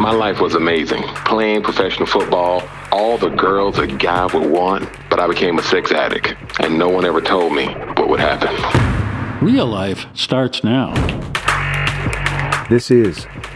My life was amazing. Playing professional football, all the girls a guy would want, but I became a sex addict, and no one ever told me what would happen. Real life starts now. This is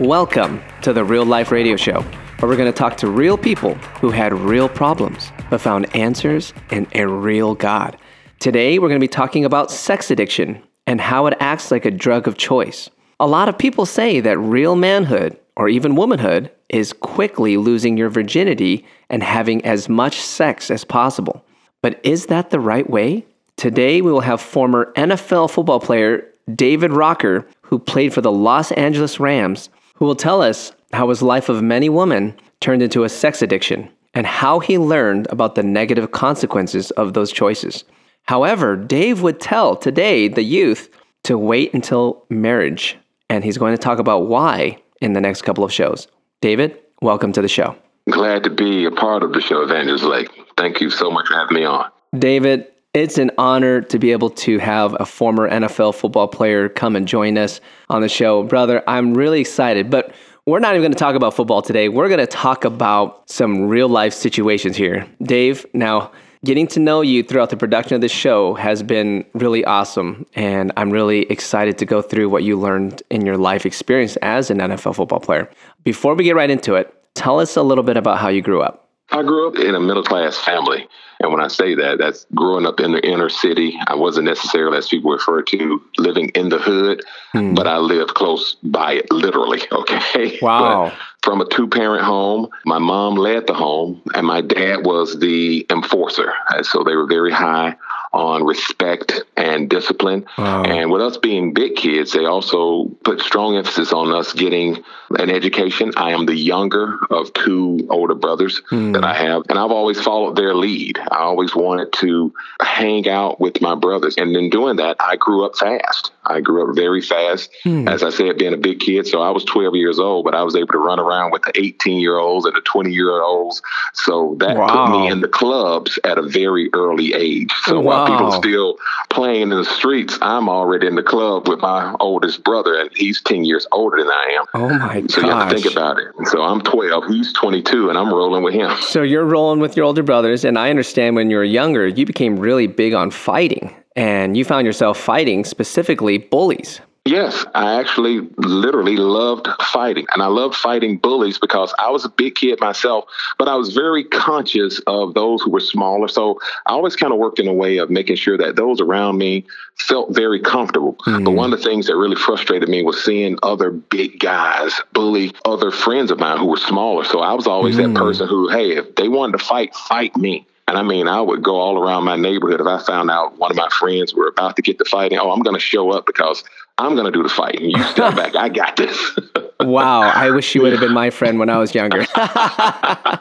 Welcome to the Real Life Radio Show, where we're going to talk to real people who had real problems but found answers in a real God. Today, we're going to be talking about sex addiction and how it acts like a drug of choice. A lot of people say that real manhood, or even womanhood, is quickly losing your virginity and having as much sex as possible. But is that the right way? Today, we will have former NFL football player David Rocker, who played for the Los Angeles Rams, who will tell us how his life of many women turned into a sex addiction and how he learned about the negative consequences of those choices. However, Dave would tell today the youth to wait until marriage, and he's going to talk about why in the next couple of shows. David, welcome to the show. Glad to be a part of the show, Evangelist Lake. Thank you so much for having me on. David, it's an honor to be able to have a former NFL football player come and join us on the show. Brother, I'm really excited, but we're not even going to talk about football today. We're going to talk about some real life situations here. Dave, now, getting to know you throughout the production of this show has been really awesome, and I'm really excited to go through what you learned in your life experience as an NFL football player. Before we get right into it, tell us a little bit about how you grew up. I grew up in a middle class family. And when I say that, that's growing up in the inner city. I wasn't necessarily, as people refer to, living in the hood, hmm. but I lived close by it, literally. Okay. Wow. But from a two parent home, my mom led the home, and my dad was the enforcer. And so they were very high on respect and discipline. And with us being big kids, they also put strong emphasis on us getting an education. I am the younger of two older brothers hmm. that I have, and I've always followed their lead. I always wanted to hang out with my brothers. And in doing that, I grew up fast. I grew up very fast. Hmm. As I said, being a big kid. So I was 12 years old, but I was able to run around with the 18 year olds and the 20 year olds. So that put me in the clubs at a very early age. So oh, while people are still playing in the streets, I'm already in the club with my oldest brother, and he's 10 years older than I am. Oh my god! So you have to gosh. think about it. So I'm 12, he's 22, and I'm rolling with him. So you're rolling with your older brothers, and I understand when you were younger, you became really big on fighting, and you found yourself fighting specifically bullies. Yes, I actually literally loved fighting. And I loved fighting bullies because I was a big kid myself, but I was very conscious of those who were smaller. So I always kind of worked in a way of making sure that those around me felt very comfortable. But hmm. one of the things that really frustrated me was seeing other big guys bully other friends of mine who were smaller. So I was always that hmm. person who, hey, if they wanted to fight, fight me. And I mean, I would go all around my neighborhood if I found out one of my friends were about to get the fighting. Oh, I'm going to show up because I'm going to do the fighting. You step back. I got this. Wow, I wish you would have been my friend when I was younger.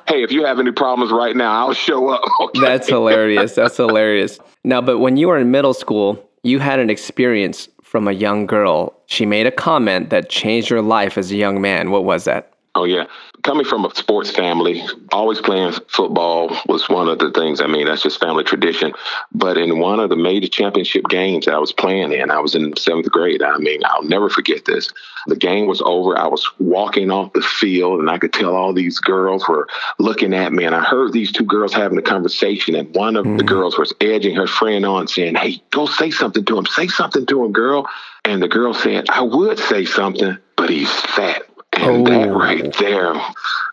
hey, if you have any problems right now, I'll show up. Okay? That's hilarious. That's hilarious. Now, but when you were in middle school, you had an experience from a young girl. She made a comment that changed your life as a young man. What was that? Oh yeah, coming from a sports family, always playing football was one of the things. I mean, that's just family tradition. But in one of the major championship games that I was playing in, I was in seventh grade. I mean, I'll never forget this. The game was over. I was walking off the field, and I could tell all these girls were looking at me. And I heard these two girls having a conversation, and one of the mm-hmm. girls was edging her friend on, saying, "Hey, go say something to him. Say something to him, girl." And the girl said, "I would say something, but he's fat." And that oh. right there,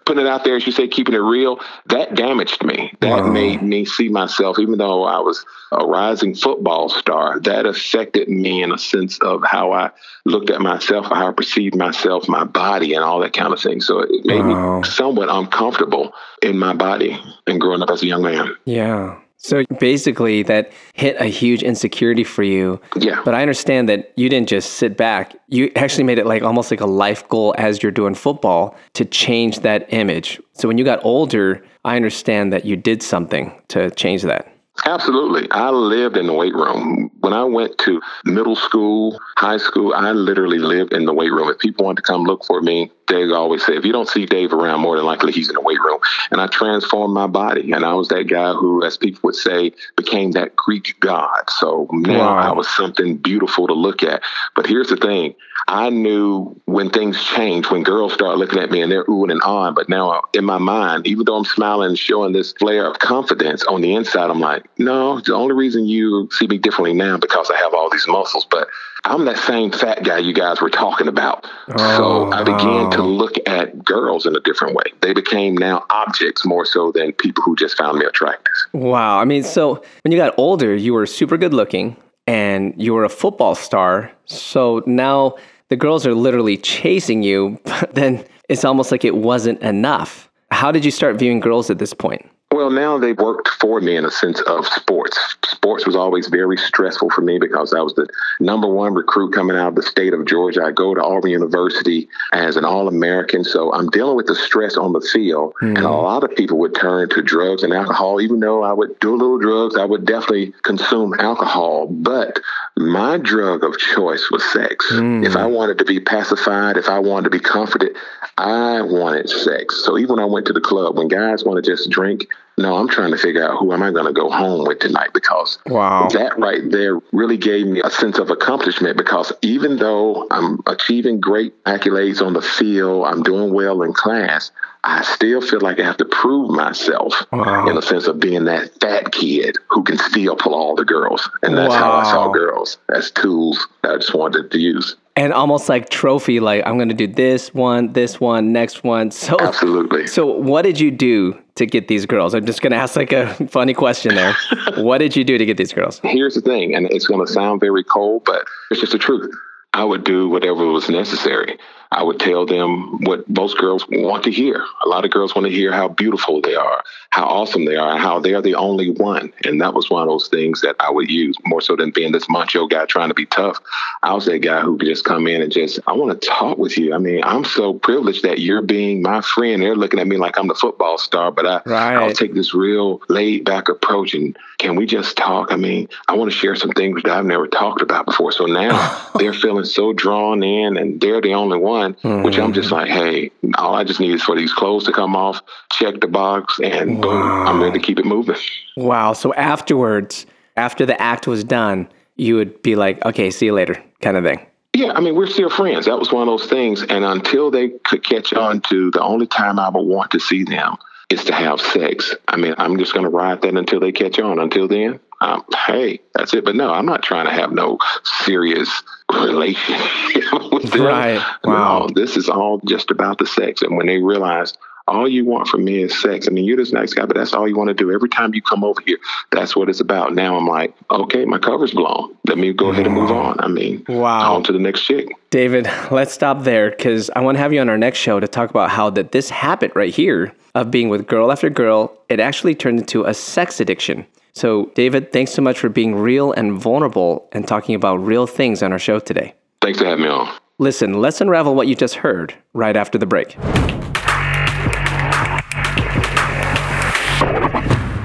putting it out there, as you say, keeping it real, that damaged me. That made me see myself, even though I was a rising football star, that affected me in a sense of how I looked at myself, how I perceived myself, my body, and all that kind of thing. So it made me somewhat uncomfortable in my body and growing up as a young man. Yeah. So basically, that hit a huge insecurity for you. Yeah. But I understand that you didn't just sit back. You actually made it like almost like a life goal as you're doing football to change that image. So when you got older, I understand that you did something to change that. Absolutely. I lived in the weight room. When I went to middle school, high school, I literally lived in the weight room. If people wanted to come look for me, they always say, if you don't see Dave around, more than likely he's in the weight room. And I transformed my body. And I was that guy who, as people would say, became that Greek god. So now Wow. I was something beautiful to look at. But here's the thing I knew when things change, when girls start looking at me and they're oohing and ahhing. But now in my mind, even though I'm smiling and showing this flare of confidence on the inside, I'm like, no, the only reason you see me differently now because I have all these muscles. But I'm that same fat guy you guys were talking about. so I oh, began to look at girls in a different way. They became now objects more so than people who just found me attractive. Wow. I mean, so when you got older, you were super good looking and you were a football star. So now the girls are literally chasing you, but then it's almost like it wasn't enough. How did you start viewing girls at this point? Well, now they worked for me in a sense of sports. Sports was always very stressful for me because I was the number one recruit coming out of the state of Georgia. I go to Auburn University as an All American. So I'm dealing with the stress on the field. And a mm-hmm. lot of people would turn to drugs and alcohol. Even though I would do a little drugs, I would definitely consume alcohol. But my drug of choice was sex. Mm. If I wanted to be pacified, if I wanted to be comforted, I wanted sex. So even when I went to the club, when guys want to just drink, no, I'm trying to figure out who am I going to go home with tonight because Wow. that right there really gave me a sense of accomplishment because even though I'm achieving great accolades on the field, I'm doing well in class, I still feel like I have to prove myself Wow. in the sense of being that fat kid who can still pull all the girls. And that's how I saw girls as tools that I just wanted to use. And almost like trophy, like I'm to do this one, this one, next one. So, Absolutely. so what did you do to get these girls? I'm just to ask like a funny question there. what did you do to get these girls? here's the thing, and it's to sound very cold, but it's just the truth. I would do whatever was necessary. I would tell them what most girls want to hear. A lot of girls want to hear how beautiful they are, how awesome they are, and how they're the only one. And that was one of those things that I would use more so than being this macho guy trying to be tough. I was that guy who could just come in and just, I want to talk with you. I mean, I'm so privileged that you're being my friend. They're looking at me like I'm the football star, but I, Right. I'll take this real laid back approach and can we just talk? I mean, I want to share some things that I've never talked about before. So now they're feeling so drawn in and they're the only one, which I'm just like, hey, all I just need is for these clothes to come off, check the box, and boom, I'm ready to keep it moving. Wow. So afterwards, after the act was done, you would be like, okay, see you later, kind of thing. Yeah, I mean, we're still friends. That was one of those things. And until they could catch on to the only time I would want to see them is to have sex. I mean, I'm just going to ride that until they catch on. Until then, um, hey, that's it. But no, I'm not trying to have no serious relationship with them. Right. Wow. No, this is all just about the sex. And when they realize all you want from me is sex, I mean, you're this nice guy, but that's all you want to do. Every time you come over here, that's what it's about. Now I'm like, okay, my cover's blown. Let me go ahead and move on. I mean, Wow. on to the next chick. David, let's stop there because I want to have you on our next show to talk about how that this habit right here of being with girl after girl, it actually turned into a sex addiction. So, David, thanks so much for being real and vulnerable and talking about real things on our show today. Thanks for having me on. Listen, let's unravel what you just heard right after the break.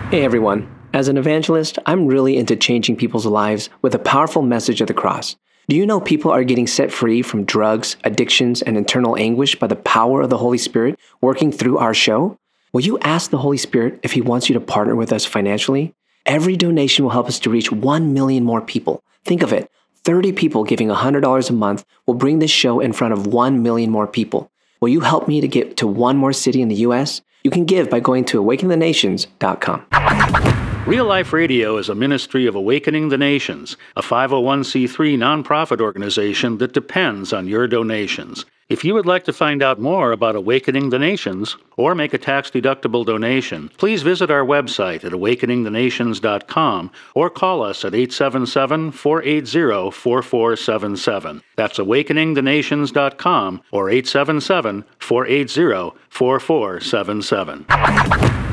Hey everyone. As an evangelist, I'm really into changing people's lives with a powerful message of the cross. Do you know people are getting set free from drugs, addictions, and internal anguish by the power of the Holy Spirit working through our show? Will you ask the Holy Spirit if He wants you to partner with us financially? Every donation will help us to reach 1 million more people. Think of it 30 people giving $100 a month will bring this show in front of 1 million more people. Will you help me to get to one more city in the U.S.? You can give by going to awakenthenations.com. Real Life Radio is a ministry of Awakening the Nations, a 501c3 nonprofit organization that depends on your donations. If you would like to find out more about Awakening the Nations or make a tax deductible donation, please visit our website at awakeningthenations.com or call us at 877 480 4477. That's awakeningthenations.com or 877 480 4477.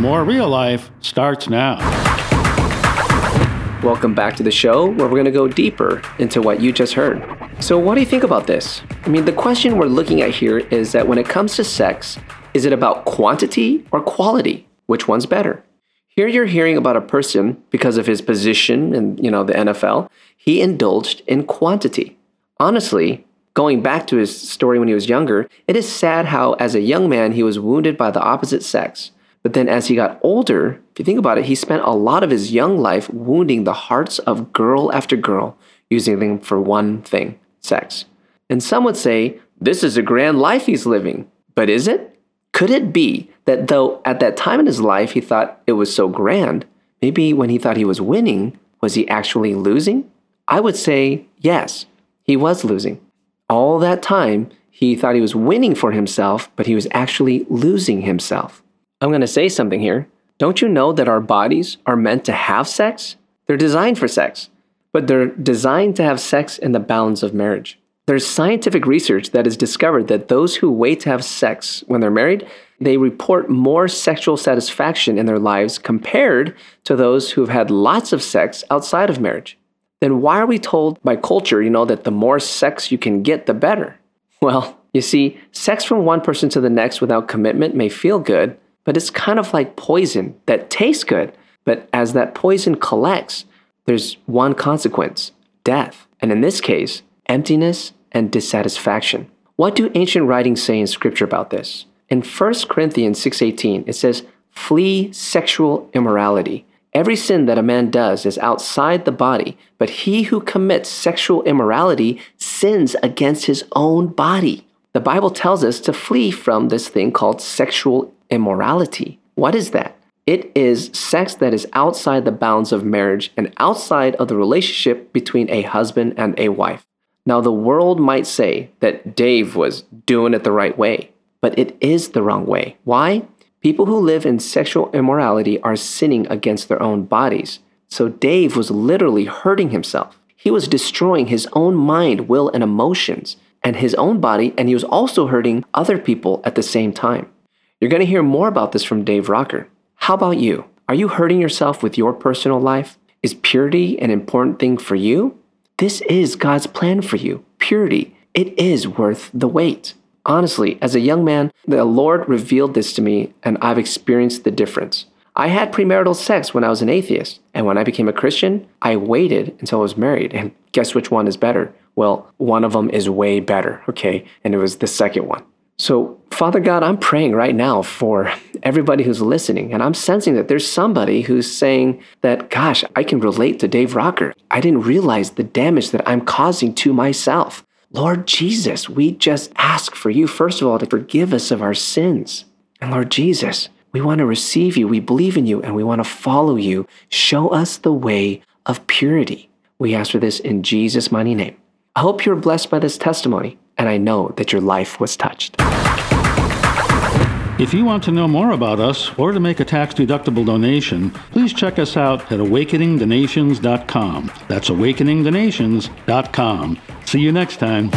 More real life starts now. Welcome back to the show where we're going to go deeper into what you just heard. So, what do you think about this? I mean, the question we're looking at here is that when it comes to sex, is it about quantity or quality? Which one's better? Here you're hearing about a person because of his position in, you know, the NFL, he indulged in quantity. Honestly, going back to his story when he was younger, it is sad how as a young man he was wounded by the opposite sex. But then as he got older, if you think about it, he spent a lot of his young life wounding the hearts of girl after girl, using them for one thing sex. And some would say, this is a grand life he's living. But is it? Could it be that though at that time in his life he thought it was so grand, maybe when he thought he was winning, was he actually losing? I would say yes, he was losing. All that time, he thought he was winning for himself, but he was actually losing himself. I'm going to say something here. Don't you know that our bodies are meant to have sex? They're designed for sex, but they're designed to have sex in the bounds of marriage. There's scientific research that has discovered that those who wait to have sex when they're married, they report more sexual satisfaction in their lives compared to those who have had lots of sex outside of marriage. Then why are we told by culture, you know, that the more sex you can get, the better? Well, you see, sex from one person to the next without commitment may feel good, but it's kind of like poison that tastes good. But as that poison collects, there's one consequence death. And in this case, emptiness and dissatisfaction. What do ancient writings say in scripture about this? In 1 Corinthians 6:18 it says, "Flee sexual immorality. Every sin that a man does is outside the body, but he who commits sexual immorality sins against his own body." The Bible tells us to flee from this thing called sexual immorality. What is that? It is sex that is outside the bounds of marriage and outside of the relationship between a husband and a wife. Now, the world might say that Dave was doing it the right way, but it is the wrong way. Why? People who live in sexual immorality are sinning against their own bodies. So Dave was literally hurting himself. He was destroying his own mind, will, and emotions, and his own body, and he was also hurting other people at the same time. You're going to hear more about this from Dave Rocker. How about you? Are you hurting yourself with your personal life? Is purity an important thing for you? This is God's plan for you. Purity. It is worth the wait. Honestly, as a young man, the Lord revealed this to me, and I've experienced the difference. I had premarital sex when I was an atheist, and when I became a Christian, I waited until I was married. And guess which one is better? Well, one of them is way better, okay? And it was the second one. So, Father God, I'm praying right now for everybody who's listening, and I'm sensing that there's somebody who's saying that, gosh, I can relate to Dave Rocker. I didn't realize the damage that I'm causing to myself. Lord Jesus, we just ask for you, first of all, to forgive us of our sins. And Lord Jesus, we want to receive you, we believe in you, and we want to follow you. Show us the way of purity. We ask for this in Jesus' mighty name. I hope you're blessed by this testimony and I know that your life was touched. If you want to know more about us or to make a tax deductible donation, please check us out at awakeningthenations.com. That's awakeningthenations.com. See you next time.